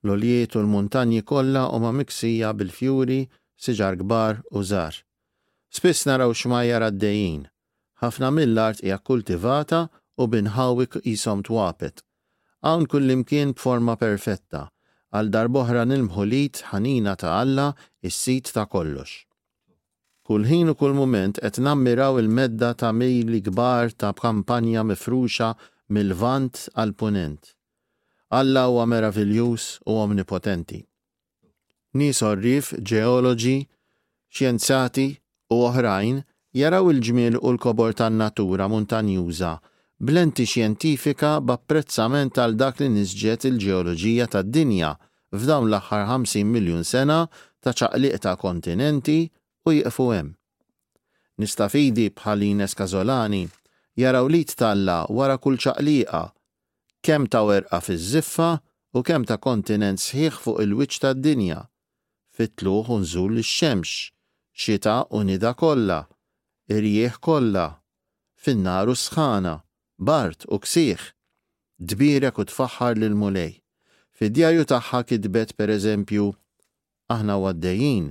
L-għoljiet u l-muntanji kollha huma miksija bil-fjuri, siġar kbar u żgħar. Spiss naraw xmajjar għaddejjin. Ħafna mill-art hija kkultivata u b'inħawi qishom twapet. Hawn kullimkien b'forma perfetta. Għal darb'oħra nilmħu l-id ħanina ta' Alla, is-Sid ta' kollox. Kull ħin u kull mument qed nammiraw il-medda ta' mijli kbar ta' kampanja mifruxa mil-Lvant għall-Punent. Alla huwa meraviljuż u omnipotenti. Nies għorrief, ġeoloġi, xjenzati, u oħrajn jaraw il-ġmiel u l-kobor tan-natura muntanjuża b'lenti xjentifika b'apprezzament għal dak li nisġet il-ġeoloġija tad-dinja f'dawn l-aħħar 50 miljun sena ta' ċaqliq ta' kontinenti u jieqfu hemm. Nies ta' fidi bħal Ines Casolani jaraw l-id t'Alla wara kull ċaqliqa, kemm ta' werqa fiż-żiffa u kemm ta' kontinent sħiħ fuq il-wiċċ tad-dinja, fit-tlugħ u nżul ix-xemx, xita u nida kollha, irjieħ kollha, fin-nar u s-sħana, b'art u ksieħ, tbierek u tfaħħar lill-Mulej. Fid-djarju tagħha kitbet, pereżempju, Aħna u għaddejjin,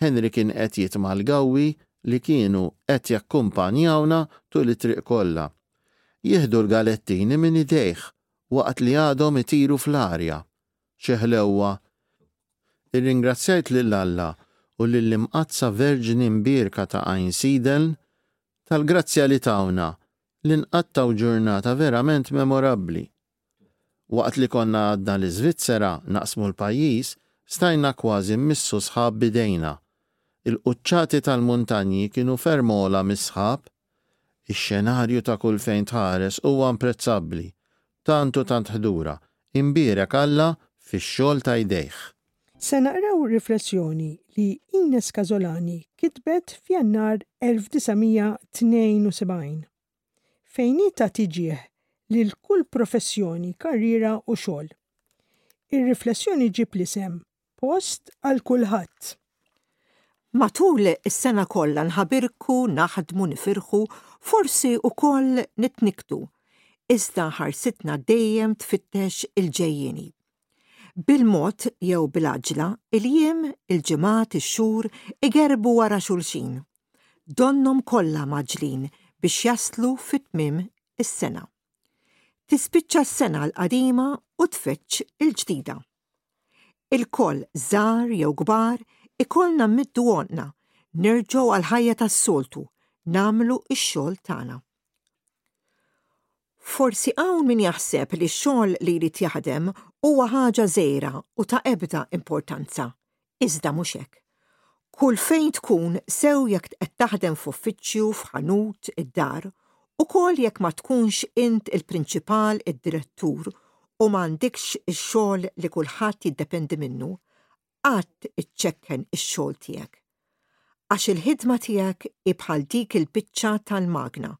Henry kien qed jitma' l-gawwi li kienu qed jakkumpanjawna tul it-triq kollha. Jieħdu l-galettini minn idejh waqt li għadhom itiru fl-arja. Xi ħlewwa! Irringrazzjajt lil Alla u lill-Imqaddsa Verġni Mbierka ta' Einsiedeln tal-grazzja li tawna li nqattgħu ġurnata verament memorabbli. Waqt li konna għadna l-Iżvizzera naqsmu l-pajjiż, stajna kważi mmissu sħab b'idejna. Il-quċċati tal-muntanji kienu ferm ogħla mis-sħab. Ix-xenarju ta' kull fejn tħares huwa imprezzabbli, Tant u tant ħdura. Imbierek Alla fix-xogħol ta' jdejh. Se naqraw riflessjoni li Ines Casolani kitbet f'Jannar 1972, fejn hi tagħti ġieħ lil kull professjoni, karriera u xogħol. Ir-riflessjoni ġġib l-isem Post għal kulħadd. Matul is-sena kollha nħabirku, naħdmu, nifirħu, forsi wkoll nitnikktu, iżda ħarsitna dejjem tfittex il-ġejjieni. Bil-mod jew bil-għaġġla, il-jiem, il-ġimgħat, ix-xhur igerrbu wara xulxin. Donnhom kollha mgħaġġlin biex jaslu fi tmiem is-sena. Tispiċċa s-sena l-qadima u tfeġġ il-ġdida. Ilkoll, żgħar jew kbar, ikollna mmiddu għonqna, nerġgħu għall-ħajja tas-soltu, nagħmlu x-xogħol tagħna. Forsi hawn min jaħseb li x-xogħol li jrid jaħdem huwa ħaġa żgħira u ta' ebda importanza. Iżda mhux hekk. Kull fejn tkun, sew jekk qed taħdem f'uffiċċju, f'ħanut, id-dar, ukoll jekk ma tkunx int il-prinċipal, id-direttur, u m'għandikx ix-xogħol li kulħadd jiddependi minnu, qatt iċċekken ix-xogħol tiegħek. Għax il-ħidma tiegħek hi bħal dik il-biċċa tal-magna,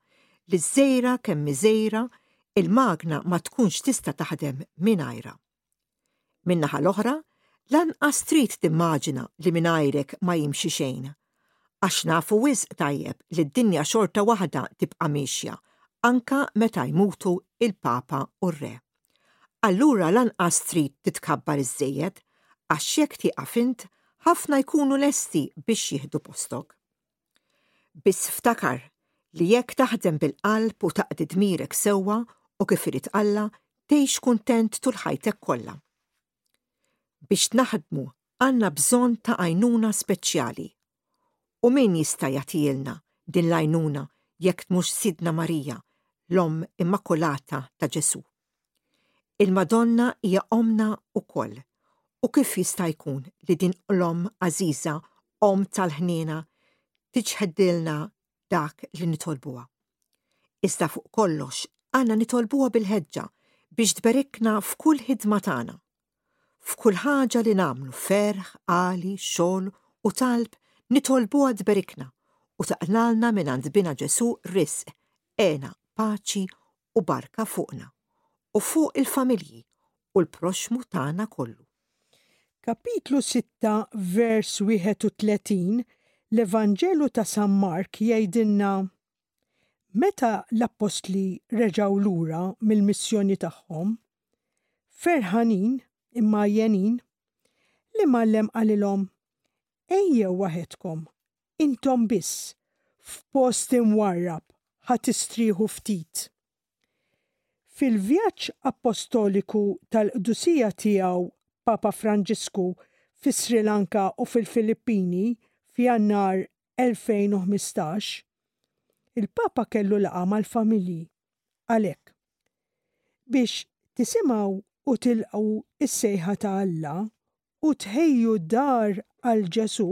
li żgħira kemm hi żgħira, il-magna ma tkunx tista' taħdem mingħajrha. Min-naħa l-oħra, lanqas trid timmaġina li mingħajrek ma jimxi xejn. Għax nafu wisq tajjeb li d-dinja xorta waħda tibqa' miexja, anke meta jmutu l-Papa u r-Re. Allura lanqas trid titkabbar iżżejjed, għax jekk tieqaf int, ħafna jkunu lesti biex jieħdu postok. Biss ftakar li jekk taħdem bil-qalb u taqdi dmirek sewwa u kif irid Alla, tgħix kuntent tul ħajtek kollha. Biex naħdmu għandna bżonn ta' għajnuna speċjali. U min jista' jagħtihielna din l-għajnuna jekk mhux Sidna Marija, l-Omm Immakulata ta' Ġesù? Il-Madonna hija ommna wkoll, u kif jista' jkun li din l-Omm għażiża, Omm tal-ħniena, tiċħdilna dak li nitolbuha? Iżda fuq kollox għandna nitolbuha bil-ħeġġa biex tberikna f'kull ħidma tagħna. F'kull ħaġa li nagħmlu, ferħ, għali, xogħol u talb, nitolbuha tberikna u taqlgħalna mingħand Binha Ġesù risq, hena, paċi u barka fuqna u fuq il-familji u l-proxxmu tagħna kollu. Kapitlu 6 vers 31 L-Evanġelu ta' San Mark jgħidilna, Meta l-appostli reġgħu lura mill-missjoni tagħhom, ferħanin imma għajjenin, l-imgħallem qalilhom, Ejjew waħedkom intom biss, f'post imwarrab, ħa tistrieħu ftit. Fil-vjaġġ appostoliku tal-Qdusija Tiegħu Papa Franġisku fis-Sri Lanka u fil-Filippini f'Jannar 2015, il-Papa kellu laqgħa mal-familji. Għalhekk, biex tisimgħu u tilqu s-sejħa ta' Alla u tħejju dar għal Ġesù,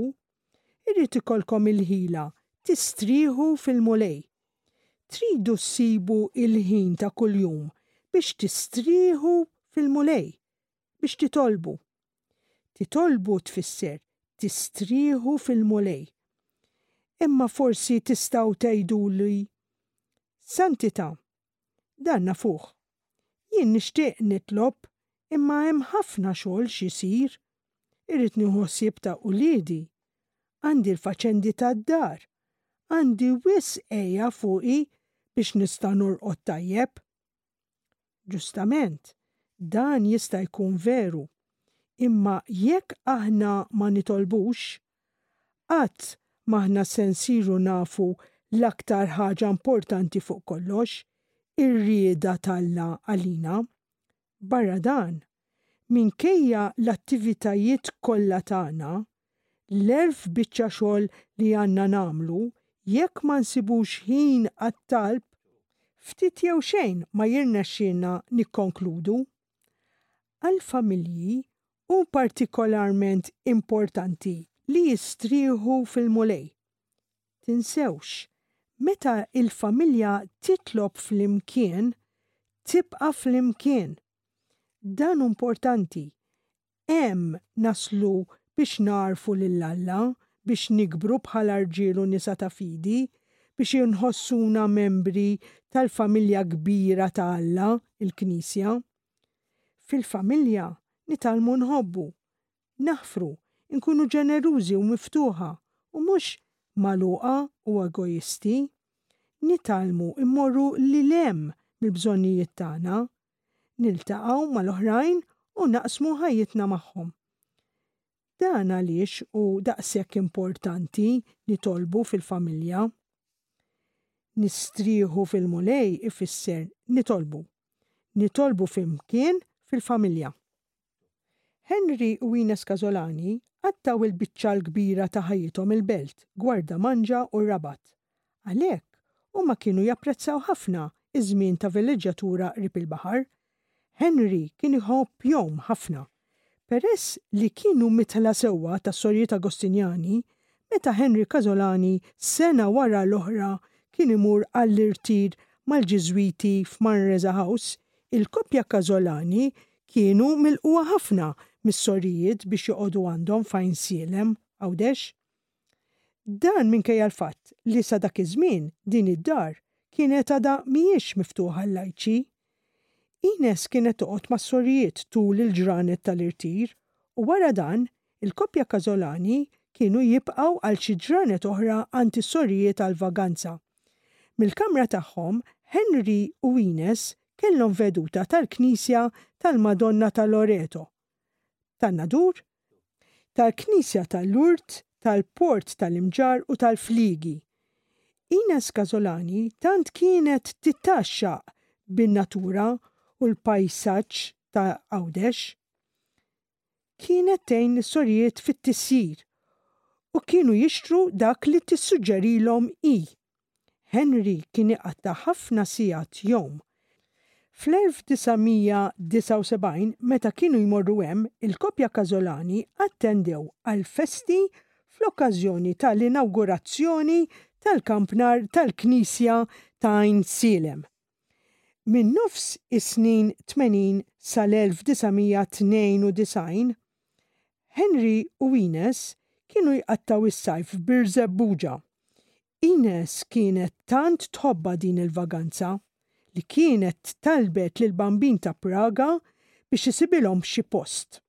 irid ikollkom il-ħila tistrieħu fil-Mulej. Tridu ssibu l-ħin ta' kuljum biex tistrieħu fil-Mulej, biex titolbu. Titolbu tfisser tistrieħu fil-Mulej. Imma forsi tistgħu tgħiduli, Santità, Dan nafuh. Jien nixtieq nitlob imma hemm ħafna xogħol x'isir. Irrid nieħu ħsieb ta' uliedi. Għandi l-faċendi tad-dar. Għandi wisq għeja fuqi biex nista' norqod tajjeb. Ġustament, dan jista' jkun veru. Imma jekk aħna ma nitolbux, Qatt m'aħna se nsiru nafu l-aktar ħaġa importanti fuq kollox, ir-rieda t'Alla għalina. Barra dan, minkejja l-attivitajiet kollha tagħna, l-elf biċċa xogħol li għandna nagħmlu, jekk ma nsibux ħin għat-talb, ftit jew xejn ma jirnexxilna nikkonkludu. Għall-familji hu partikolarment importanti li jistrieħu fil-Mulej. Tinsewx, meta l-familja titlob flimkien, tibqa' flimkien. Dan hu importanti. Hemm naslu biex nagħrfu lil Alla, biex nikbru bħala rġiel u nisa ta' fidi, biex inħossuna membri tal-familja kbira ta' Alla, il-Knisja. Fil-familja nitgħallmu nħobbu, naħfru, inkunu ġenerużi u miftuħa u mhux magħluqa u egoisti. Nitgħallmu mmorru lil hemm mill-bżonnijiet tagħna, niltaqgħu mal-oħrajn u naqsmu ħajjitna magħhom. Dan għaliex hu daqshekk importanti nitolbu fil-familja. Nistrieħu fil-Mulej ifisser nitolbu. Nitolbu flimkien fil-familja. Henry u Ines Casolani għad taw il-biċċa l-kbira ta' ħajjithom il-Belt, Gwardamanġa u r-Rabat. Għalhekk, huma kienu japprezzaw ħafna ż-żmien ta' villeġġjatura qrib il-baħar. Henry kien iħobb jgħum ħafna. peress li kienu mitħla sewwa tas-Sorijiet Agostinjani, meta Henry Casolani sena wara l-oħra kien imur għall-irtir mal-Ġiżwiti f'Manresa House, il-koppja Casolani kienu milqugħa ħafna mis-Sorijiet biex joqogħdu għandhom f'Għajnsielem, Għawdex. Dan minkejja l-fatt li sa dak iż-żmien din id-dar kienet għadha mhijiex miftuħa għal-lajċi. Ines kienet toqgħod mas-sorijiet tul il-ġranet tal-irtir u wara dan il-koppja Casolani kienu jibqgħu għal xi ġranet oħra għand is-sorijiet għall-vaganza. Mill-kamra tagħhom Henry u Ines kellhom veduta tal-knisja tal-Madonna ta' Loreto. tan-Nadur, tal-Knisja ta' Lourdes, tal-Port tal-Imġarr u tal-Fliegi. Ines Casolani tant kienet titgħaxxaq bin-natura u l-pajsaġġ ta' Għawdex. Kienet tgħin lis-sorijiet fit-tisjir u kienu jixtru dak li tissuġġerilhom hi. Henry kien iqatta' ħafna sigħat jom. Fl-1979, meta kienu jmorru hemm, il-koppja Casolani attendew għal festi fl-okkażjoni ta' l-inawgurazzjoni tal-kampnar tal-knisja ta' Għajn Sielem. Minn nofs is-snin 80 sa l-1992, Henry u Ines kienu jqattgħu s-sajf f'Birżebbuġa, Ines kienet tant tħobbha din il-vaganza li kienet talbet lill-Bambin ta' Praga biex isibilhom xi post.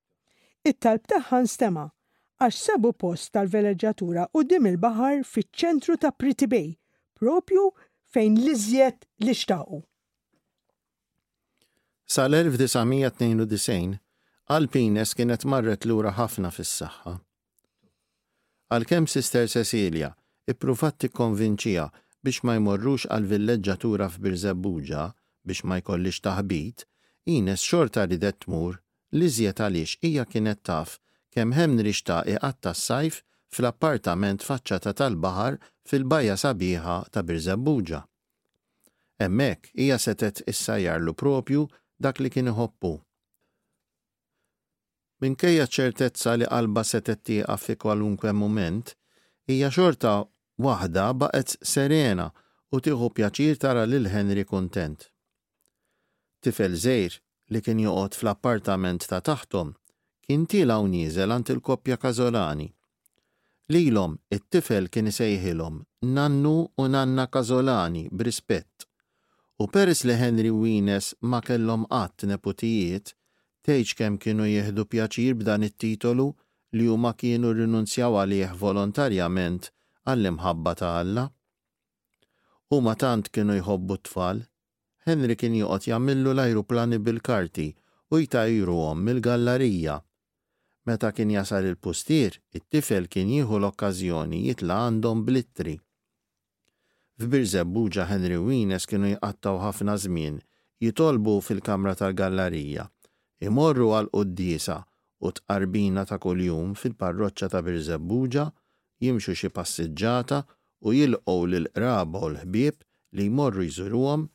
It-talb tagħha nstema' għax sabu post tal-veleġġatura quddiem il-baħar fiċ-ċentru ta' Pretty Bay, proprju fejn l-iżjed li xtaqu. Sal-1992, qalb Ines kienet marret lura ħafna fis-saħħa. Għalkemm Sister Cecilia ippruvat tikkonvinċiha biex ma jmorrux għall-villeġġatura f'Birżebbuġa biex ma jkollhiex taħbit, Ines xorta ridet tmur, l-iżjed għaliex hija kienet taf kemm Henry xtaq iqatta' s-sajf fl-appartament faċċata tal-baħar fil-bajja sabiħa ta' Birżebbuġa. Hemmhekk hija setgħet issajjarlu propju dak li kien iħobb hu. Minkejja ċ-ċertezza li qalbha setgħet tieqaf fi kwalunkwe mument, hija xorta waħda baqgħet serena u tieħu pjaċir tara lil Henry kuntent. Tifel żgħir li kien joqgħod fl-appartament ta' taħthom kien tiela' u nieżel għand il-koppja Casolani Lilhom, it-tifel kien isejħilhom Nannu u Nanna Casolani b'rispett, u peress li Henry u Ines ma kellhom qatt neputijiet, tgħidx kemm kienu jieħdu pjaċir b'dan it-titolu li huma kienu rrinunzjaw għalih volontarjament għall-imħabba ta' Alla. Huma tant kienu jħobbu t-tfal, Henry kien joqgħod jagħmillu l-ajruplani bil-karti u jtajjruhom mill-gallarija. Meta kien jasal il-pustier, it-tifel kien jieħu l-okkażjoni jitla' għandhom bl-ittri. F'Birżebbuġa Henry u Ines kienu jqattgħu ħafna żmien jitolbu fil-kamra tal-gallarija, imorru għall-quddiesa u t-tqarbina ta' kuljum fil-parroċċa ta' Birżebbuġa jimxu xi passiġġata u jilqgħu lill-qraba u l-ħbieb li jmorru jżuruhom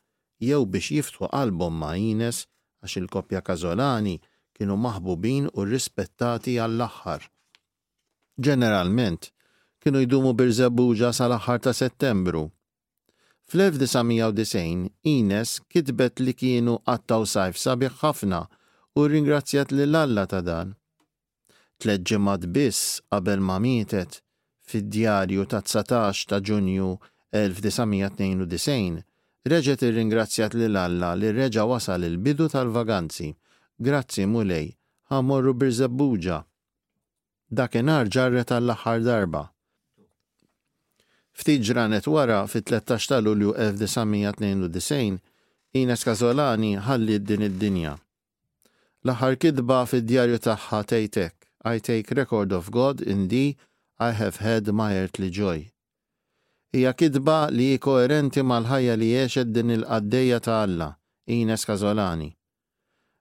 jew biex jiftħu qalbhom ma' Ines għax il-koppja Casolani kienu maħbubin u rrispettati għall-aħħar. Ġeneralment, kienu jdumu Birżebbuġa sal-aħħar ta' Settembru. Fl-1990, Ines kitbet li kienu qattgħu sajf sabiħ ħafna u rringrazzjat lil Alla ta' dan. tliet ġimgħat biss qabel ma mietet, fid-djarju tat-dsatax ta' Ġunju 1992, reġgħet irringrazzjat lil Alla li reġa' wasal il-bidu tal-vaganzi, Grazzi, Mulej, ħa mmorru Birżebbuġa! Dakinhar ġarret għall-aħħar darba. Ftit ġranet wara, fit-tlettax ta' Lulju 1992, Ines Casolani ħalliet din id-dinja. L-aħħar kitba fid-djarju tagħha tgħid hekk, I take record of God in thee, I have had my earthly joy. Hija kitba li hi koerenti mal-ħajja li għexet din il-qaddejja ta' Alla, Ines Casolani.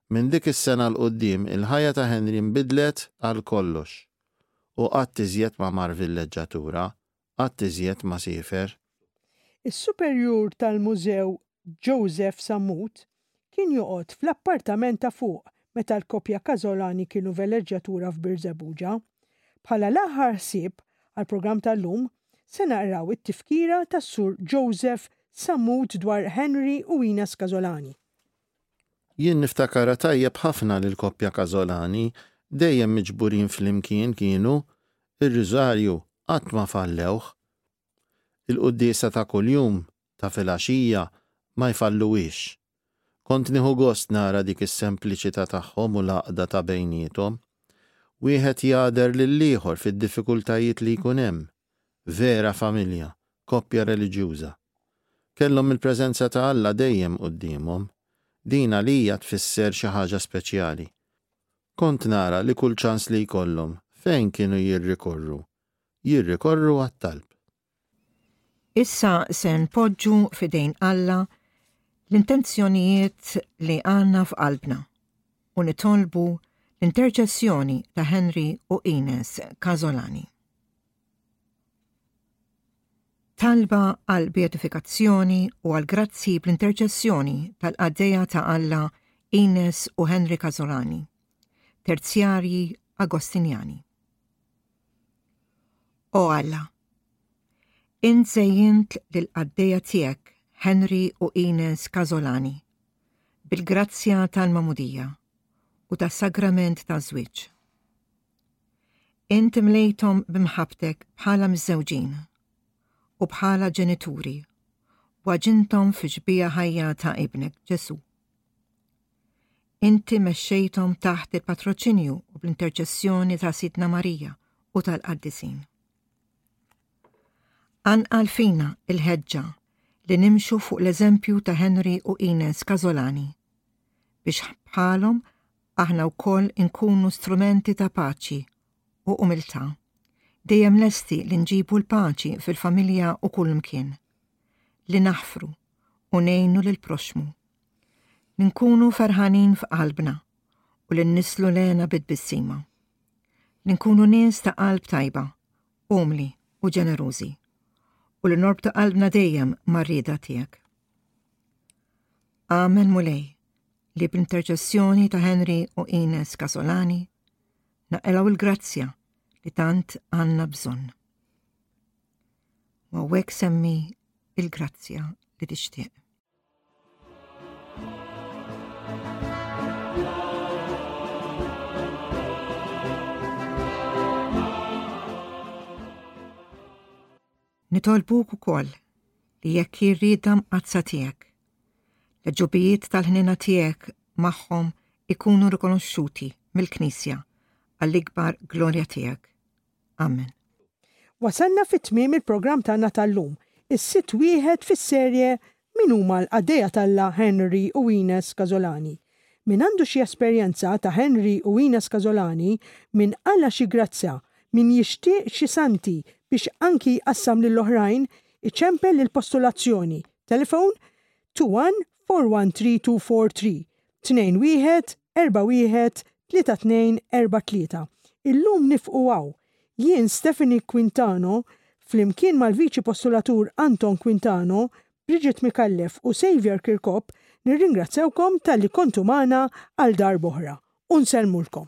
Minn dik is-sena 'l quddiem il-ħajja ta' Henry nbidlet għal kollox. U qatt iżjed ma mar villeġġatura Qatt iżjed ma siefer. Is-superjur tal-mużew Joseph Sammut kien joqgħod fl-appartament ta' fuq meta l-koppja Casolani kienu veleġġatura f'Birżebbuġa. Bħala l-aħħar ħsieb għall-programm tal-lum se naqraw it-tifkira tas-Sur Joseph Sammut dwar Henry u Ines Casolani. Jien niftakarha tajjeb ħafna lill-koppja Casolani, dejjem miġburin flimkien kienu, ir-Riżarju qatt ma fallewh. Il-quddiesa ta' kuljum, ta' filgħaxija, ma jfalluhiex. Kont nieħu gost nara dik is-sempliċità tagħhom u l-għaqda ta' bejniethom. Wieħed jagħder lill-ieħor fid-diffikultajiet li jkun hemm. vera familja, koppja reliġjuża. Kellhom il-preżenza ta' Alla dejjem quddiemhom. Din għalija tfisser xi ħaġa speċjali. Kont nara li kull ċans li jkollhom, fejn kienu jirrikorru? Jirrikorru għat-talb. Issa se npoġġu f'idejn Alla l-intenzjonijiet li għandna f'qalbna u nitolbu l-interċessjoni ta' Henry u Ines Casolani. Talba għal beatifikazzjoni u għal grazzi bl-interċessjoni tal-qaddejja ta' Alla Ines u Henry Casolani, terzjarji Agostinjani. O Alla, int żejjint lill-qaddejja tiegħek Henry u Ines Casolani bil-grazzja tal-magħmudija u tas-sagrament taż-żwieġ. Int mlejthom b'imħabbtek bħala miżżewġin u bħala ġenituri waġintom fi xbija ħajja ta' ibnek Ġesu. Inti mexxejthom taħt il-patroċinju u bl-interċessjoni ta' Sidna Marija u tal-qaddisin. Anqal fina il-ħeġġa li nimxu fuq l-eżempju ta' Henry u Ines Kazolani biex bħalhom aħna wkoll inkunu strumenti ta' paċi u umiltà, dejjem lesti li nġibu l-paċi fil-familja u kullimkien, li naħfru u ngħinu lil proxmu, li nkunu ferħanin f'qalbna u li nislu lena bit-bissima, li nkunu nies ta' qalb tajba, umli u ġenerużi u li norbtu qalbna dejjem mar-rieda tiegħek. Amen Mulej, li b'interċessjoni ta' Henry u Ines Casolani naqelaw il-grazzja li tant għanna bżonn. U għawek semmi il-grazzja li tixtieq. Nitolbuk ukoll li jekk hi rieda mqaddsa tiegħek, l-għeġubijiet tal-ħniena tiegħek magħhom ikunu rikonoxxuti mill-Knisja għall-ikbar glorja tiegħek. Amen. Wasalna fi tmiem il-programm tagħna tal-lum, is-sitt wieħed fis-serje Min huma l-qaddejja t'Alla Henry u Ines Casolani? Min għandu xi esperjenza ta' Henry u Ines Casolani, min qala' xi grazzja, min jixtieq xi santi biex anki jqassam lil oħrajn, iċempel il-postulazzjoni, telephone 2141324 2-1, 4-1, 3-2, 4-3. Illum nifqu hawn, jien Stephanie Quintano flimkien mal-Viċi Postulatur Anton Quintano, Bridget Micallef u Saviour Kirkop nirringrazzjawkom talli kontu magħna għal darb'oħra u nsellmulkom.